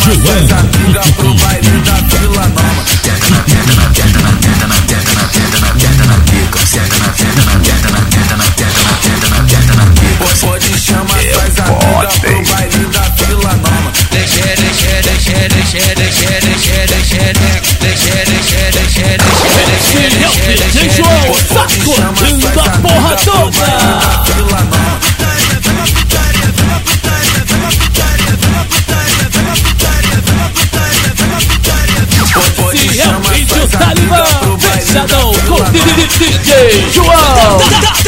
suas amigas pro baile da Vila na, senta na, senta na, senta na, senta na, senta na, senta na na, senta na, senta na, senta na, senta na, senta na, senta na chamar suas amigas pro baile da Vila Nova. Deixa, deixa, deixa, deixa, deixa, deixa, deixa, deixa, deixa, deixa, deixa, DJ João, sacudindo a João.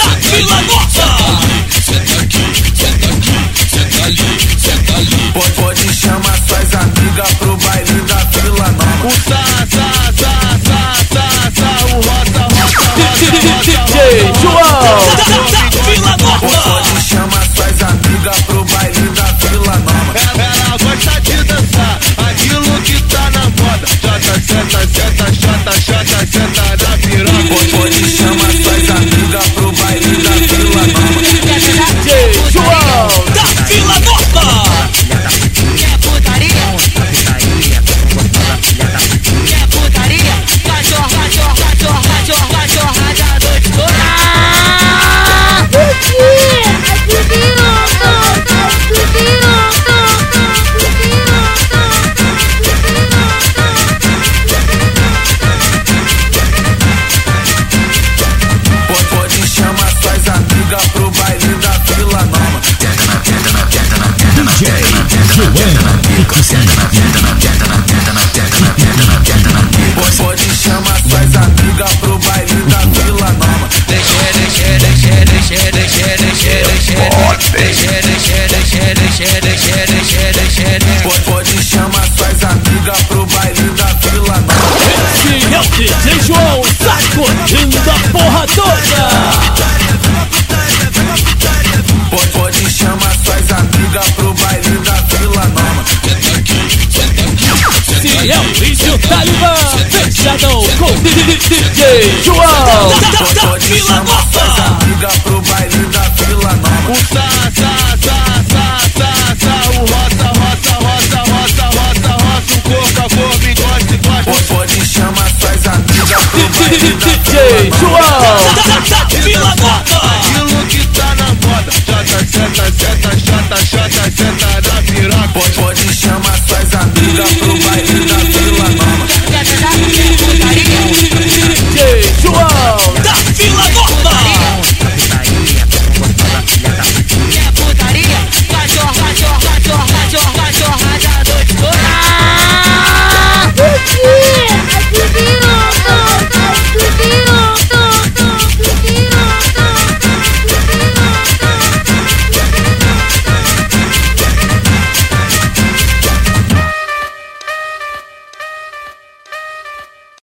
liga pro baile da Vila Noma, Senta na tenta na tenta na tenta na tenta na tenta na pica. Senta na tenta na tenta na tenta na tenta na tenta na tenta na pica. Pode chamar suas amigas pro baile da fila não. Deixa, deixa, deixa, deixa, deixa, deixa, deixa. Deixa, deixa, deixa, deixa, deixa, deixa, deixa. Pode chamar suas amigas pro baile da fila não. Esse é o DJ João, tá sacudindo a porra toda. pancadão com DJ João. Da, Vila Nova. Liga pro baile da Vila Nova. O Tata.